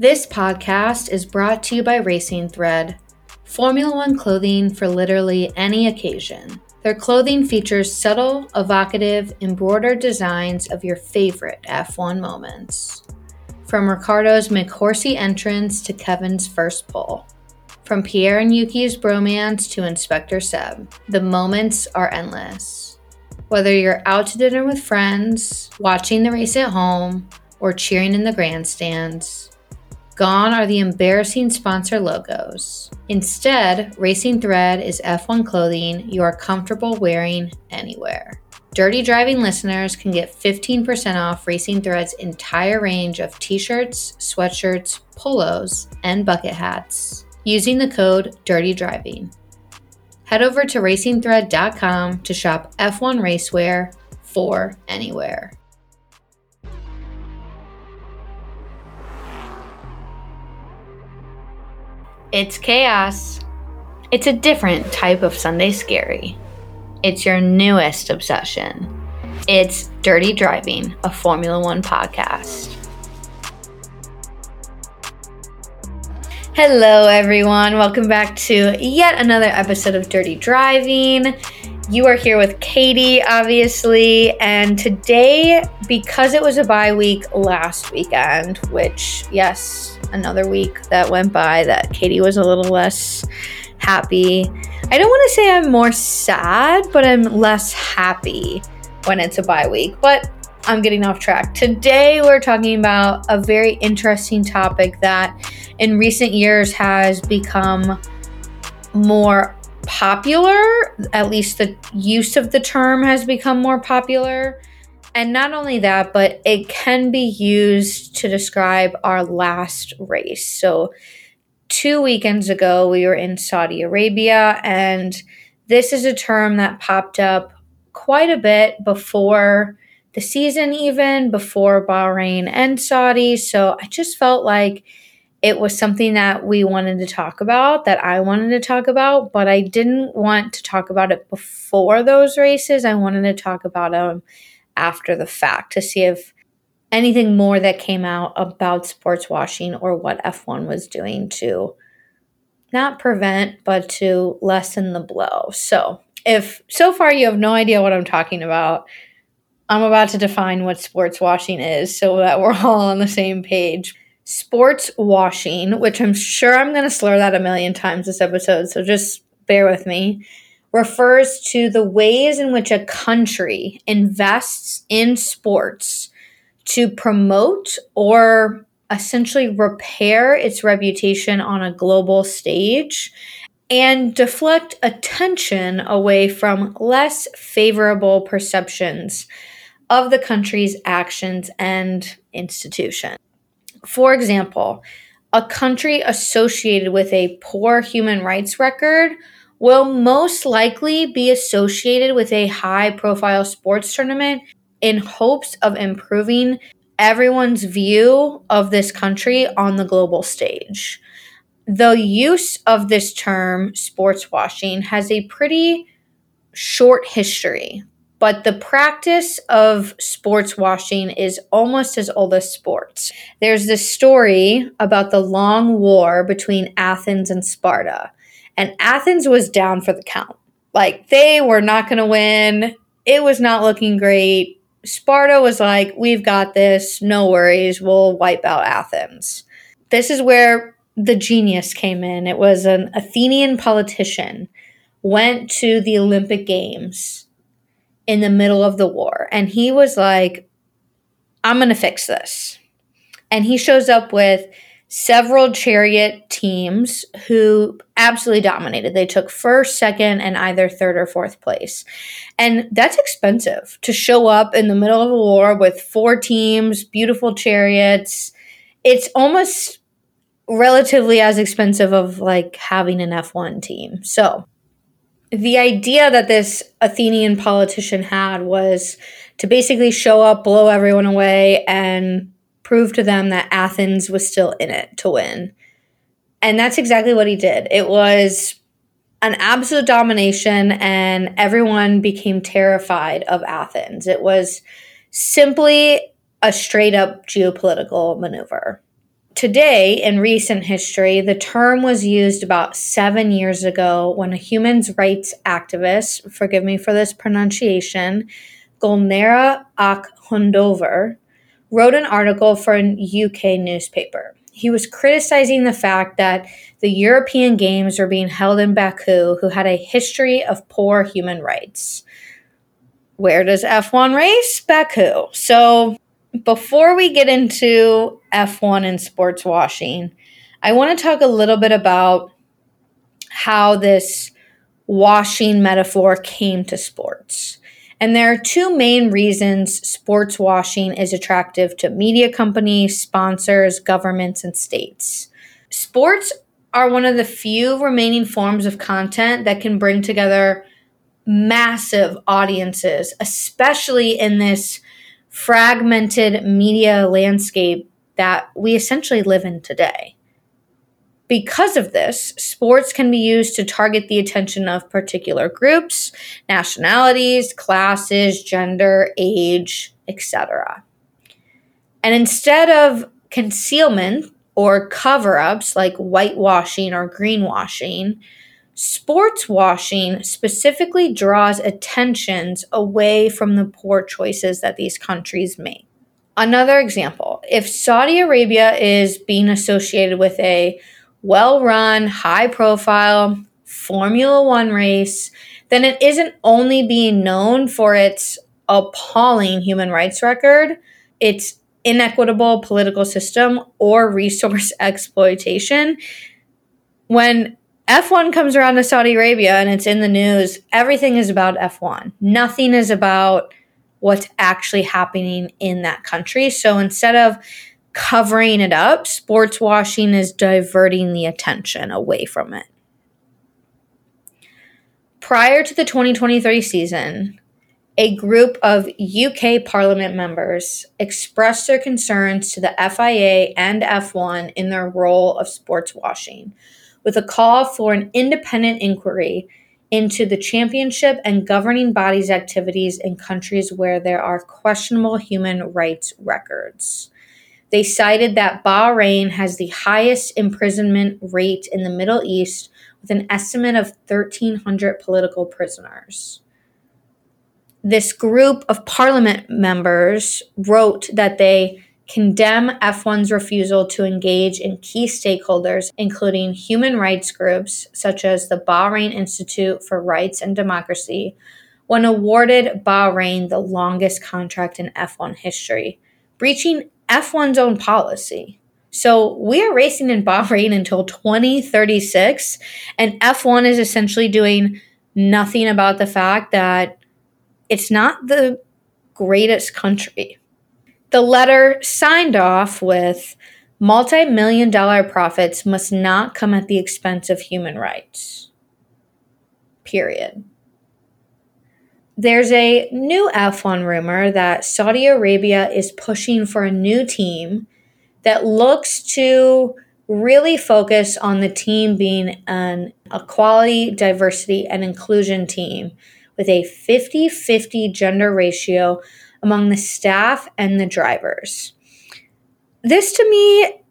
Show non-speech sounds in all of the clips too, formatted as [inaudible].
This podcast is brought to you by Racing Thread, Formula One clothing for literally any occasion. Their clothing features subtle, evocative, embroidered designs of your favorite F1 moments. From Ricciardo's McHorsey entrance to Kevin's first pole. From Pierre and Yuki's bromance to Inspector Seb, the moments are endless. Whether you're out to dinner with friends, watching the race at home, or cheering in the grandstands, gone are the embarrassing sponsor logos. Instead, Racing Thread is F1 clothing you are comfortable wearing anywhere. Dirty Driving listeners can get 15% off Racing Thread's entire range of t shirts, sweatshirts, polos, and bucket hats using the code Dirty Driving. Head over to racingthread.com to shop F1 racewear for anywhere. It's chaos. It's a different type of Sunday scary. It's your newest obsession. It's Dirty Driving, a Formula One podcast. Hello, everyone. Welcome back to yet another episode of Dirty Driving. You are here with Katie, obviously, and today, because it was a bye week last weekend, which, yes, another week that went by that Katie was a little less happy. I don't want to say I'm more sad, but I'm less happy when it's a bye week. But I'm getting off track. Today, we're talking about a very interesting topic that in recent years has become more popular. At least the use of the term has become more popular. And not only that, but it can be used to describe our last race. So, two weekends ago, we were in Saudi Arabia, and this is a term that popped up quite a bit before the season, even before Bahrain and Saudi. So I just felt like it was something that we wanted to talk about, that I wanted to talk about, but I didn't want to talk about it before those races. I wanted to talk about them after the fact to see if anything more that came out about sports washing or what F1 was doing to not prevent, but to lessen the blow. So, if so far you have no idea what I'm talking about, I'm about to define what sports washing is so that we're all on the same page. Sports washing, which I'm sure I'm going to slur that a million times this episode, so just bear with me, refers to the ways in which a country invests in sports to promote or essentially repair its reputation on a global stage and deflect attention away from less favorable perceptions of the country's actions and institution. For example, a country associated with a poor human rights record will most likely be associated with a high profile sports tournament in hopes of improving everyone's view of this country on the global stage. The use of this term, sports washing, has a pretty short history but the practice of sports washing is almost as old as sports. There's this story about the long war between Athens and Sparta, and Athens was down for the count. Like they were not going to win. It was not looking great. Sparta was like, We've got this. No worries. We'll wipe out Athens. This is where the genius came in. It was an Athenian politician went to the Olympic Games in the middle of the war. And he was like, I'm going to fix this. And he shows up with several chariot teams who absolutely dominated. They took first, second, and either third or fourth place. And that's expensive to show up in the middle of a war with four teams, beautiful chariots. It's almost relatively as expensive of like having an F1 team. So, the idea that this Athenian politician had was to basically show up, blow everyone away, and prove to them that Athens was still in it to win. And that's exactly what he did. It was an absolute domination, and everyone became terrified of Athens. It was simply a straight up geopolitical maneuver Today, in recent history, the term was used about seven years ago when a human rights activist, forgive me for this pronunciation, Gulnara Akhundova, wrote an article for a UK newspaper. He was criticizing the fact that the European Games were being held in Baku, who had a history of poor human rights. Where does F1 race? Baku. So, before we get into F1 and sports washing, I want to talk a little bit about how this washing metaphor came to sports. And there are two main reasons sports washing is attractive to media companies, sponsors, governments, and states. Sports are one of the few remaining forms of content that can bring together massive audiences, especially in this fragmented media landscape that we essentially live in today. Because of this, sports can be used to target the attention of particular groups, nationalities, classes, gender, age, etc. And instead of concealment or cover ups like whitewashing or greenwashing, sports washing specifically draws attentions away from the poor choices that these countries make. Another example if Saudi Arabia is being associated with a well run, high profile Formula One race, then it isn't only being known for its appalling human rights record, its inequitable political system, or resource [laughs] exploitation. When F1 comes around to Saudi Arabia and it's in the news, everything is about F1. Nothing is about what's actually happening in that country. So instead of covering it up, sports washing is diverting the attention away from it. Prior to the 2023 season, a group of UK Parliament members expressed their concerns to the FIA and F1 in their role of sports washing, with a call for an independent inquiry into the championship and governing bodies' activities in countries where there are questionable human rights records. They cited that Bahrain has the highest imprisonment rate in the Middle East with an estimate of 1,300 political prisoners. This group of parliament members wrote that they condemn F1's refusal to engage in key stakeholders, including human rights groups such as the Bahrain Institute for Rights and Democracy, when awarded Bahrain the longest contract in F1 history, breaching F1's own policy. So we are racing in Bahrain until 2036, and F1 is essentially doing nothing about the fact that it's not the greatest country. The letter signed off with multi million dollar profits must not come at the expense of human rights. Period. There's a new F1 rumor that Saudi Arabia is pushing for a new team that looks to really focus on the team being an equality, diversity, and inclusion team with a 50 50 gender ratio among the staff and the drivers. This to me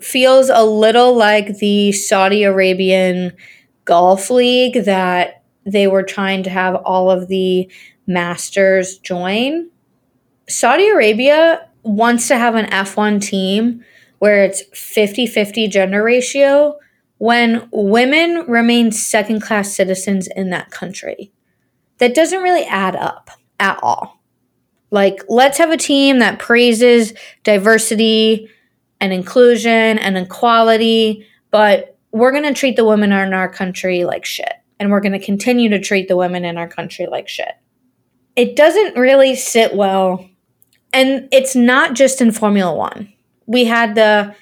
feels a little like the Saudi Arabian Golf League that they were trying to have all of the masters join. Saudi Arabia wants to have an F1 team where it's 50 50 gender ratio when women remain second class citizens in that country. That doesn't really add up at all. Like, let's have a team that praises diversity and inclusion and equality, but we're going to treat the women in our country like shit and we're going to continue to treat the women in our country like shit. It doesn't really sit well. And it's not just in Formula One. We had the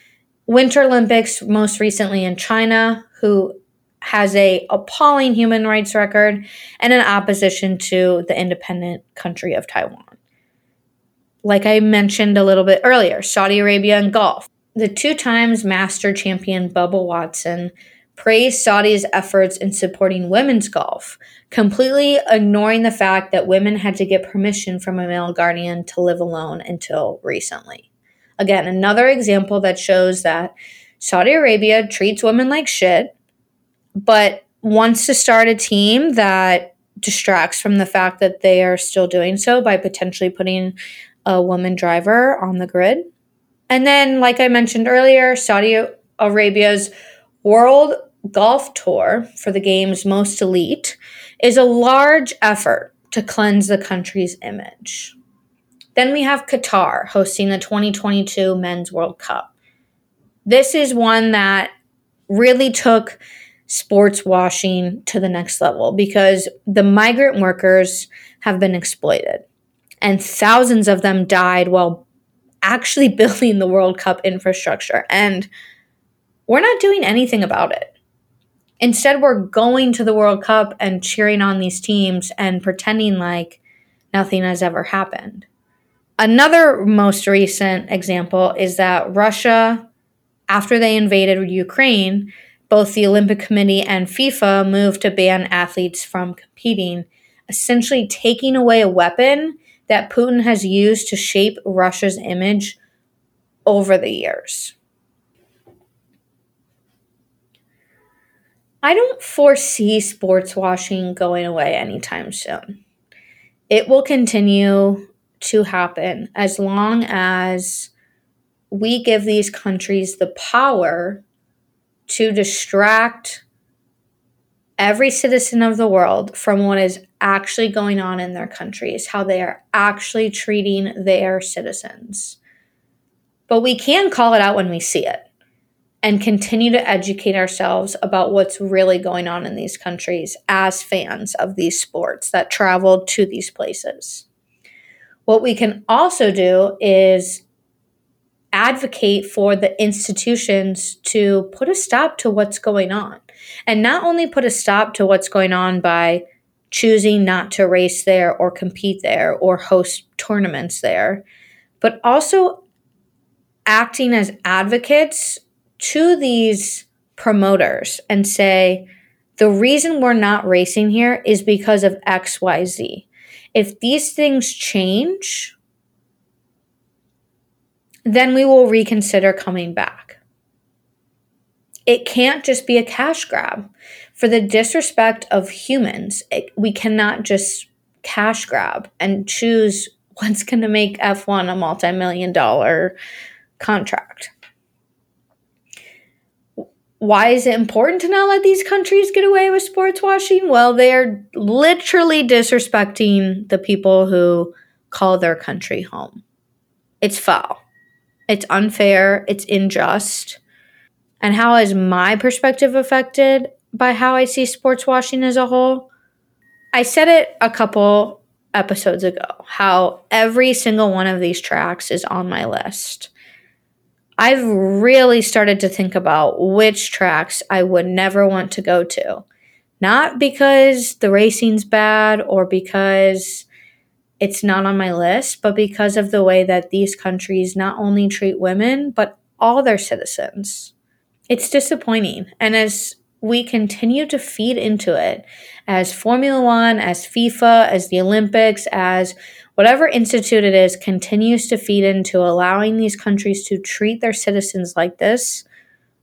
Winter Olympics most recently in China, who has a appalling human rights record and an opposition to the independent country of Taiwan. Like I mentioned a little bit earlier, Saudi Arabia and golf. The two times master champion Bubba Watson praised Saudi's efforts in supporting women's golf, completely ignoring the fact that women had to get permission from a male guardian to live alone until recently. Again, another example that shows that Saudi Arabia treats women like shit, but wants to start a team that distracts from the fact that they are still doing so by potentially putting a woman driver on the grid. And then, like I mentioned earlier, Saudi Arabia's World Golf Tour for the game's most elite is a large effort to cleanse the country's image. Then we have Qatar hosting the 2022 Men's World Cup. This is one that really took sports washing to the next level because the migrant workers have been exploited and thousands of them died while actually [laughs] building the World Cup infrastructure. And we're not doing anything about it. Instead, we're going to the World Cup and cheering on these teams and pretending like nothing has ever happened. Another most recent example is that Russia, after they invaded Ukraine, both the Olympic Committee and FIFA moved to ban athletes from competing, essentially taking away a weapon that Putin has used to shape Russia's image over the years. I don't foresee sports washing going away anytime soon. It will continue to happen as long as we give these countries the power to distract every citizen of the world from what is actually going on in their countries, how they are actually treating their citizens. But we can call it out when we see it and continue to educate ourselves about what's really going on in these countries as fans of these sports that travel to these places. What we can also do is advocate for the institutions to put a stop to what's going on. And not only put a stop to what's going on by choosing not to race there or compete there or host tournaments there, but also acting as advocates to these promoters and say, the reason we're not racing here is because of XYZ. If these things change, then we will reconsider coming back. It can't just be a cash grab. For the disrespect of humans, it, we cannot just cash grab and choose [laughs] what's going to make F1 a multi million dollar contract. Why is it important to not let these countries get away with sports washing? Well, they're literally disrespecting the people who call their country home. It's foul. It's unfair, it's unjust. And how is my perspective affected by how I see sports washing as a whole? I said it a couple episodes ago how every single one of these tracks is on my list. I've really started to think about which tracks I would never want to go to. Not because the racing's bad or because it's not on my list, but because of the way that these countries not only treat women, but all their citizens. It's disappointing. And as we continue to feed into it, as Formula One, as FIFA, as the Olympics, as whatever institute it is, continues to feed into allowing these countries to treat their citizens like this,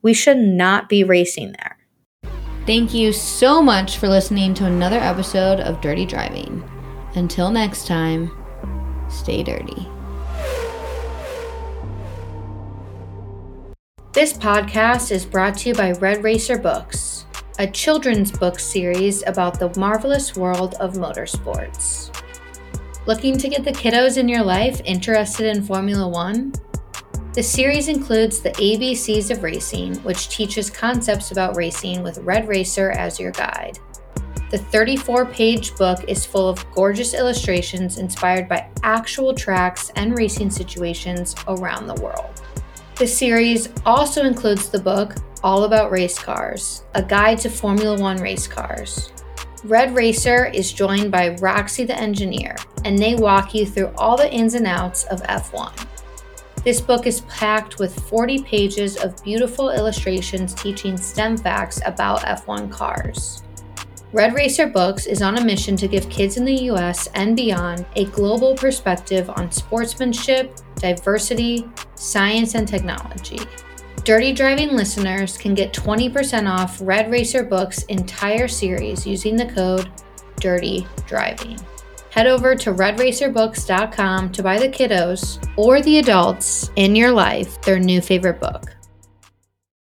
we should not be racing there. Thank you so much for listening to another episode of Dirty Driving. Until next time, stay dirty. This podcast is brought to you by Red Racer Books, a children's book series about the marvelous world of motorsports. Looking to get the kiddos in your life interested in Formula One? The series includes the ABCs of Racing, which teaches concepts about racing with Red Racer as your guide. The 34 page book is full of gorgeous illustrations inspired by actual tracks and racing situations around the world. The series also includes the book All About Race Cars, a guide to Formula One race cars. Red Racer is joined by Roxy the engineer, and they walk you through all the ins and outs of F1. This book is packed with 40 pages of beautiful illustrations teaching STEM facts about F1 cars. Red Racer Books is on a mission to give kids in the US and beyond a global perspective on sportsmanship, diversity, science and technology. Dirty Driving listeners can get 20% off Red Racer Books' entire series using the code Dirty Driving. Head over to redracerbooks.com to buy the kiddos or the adults in your life their new favorite book.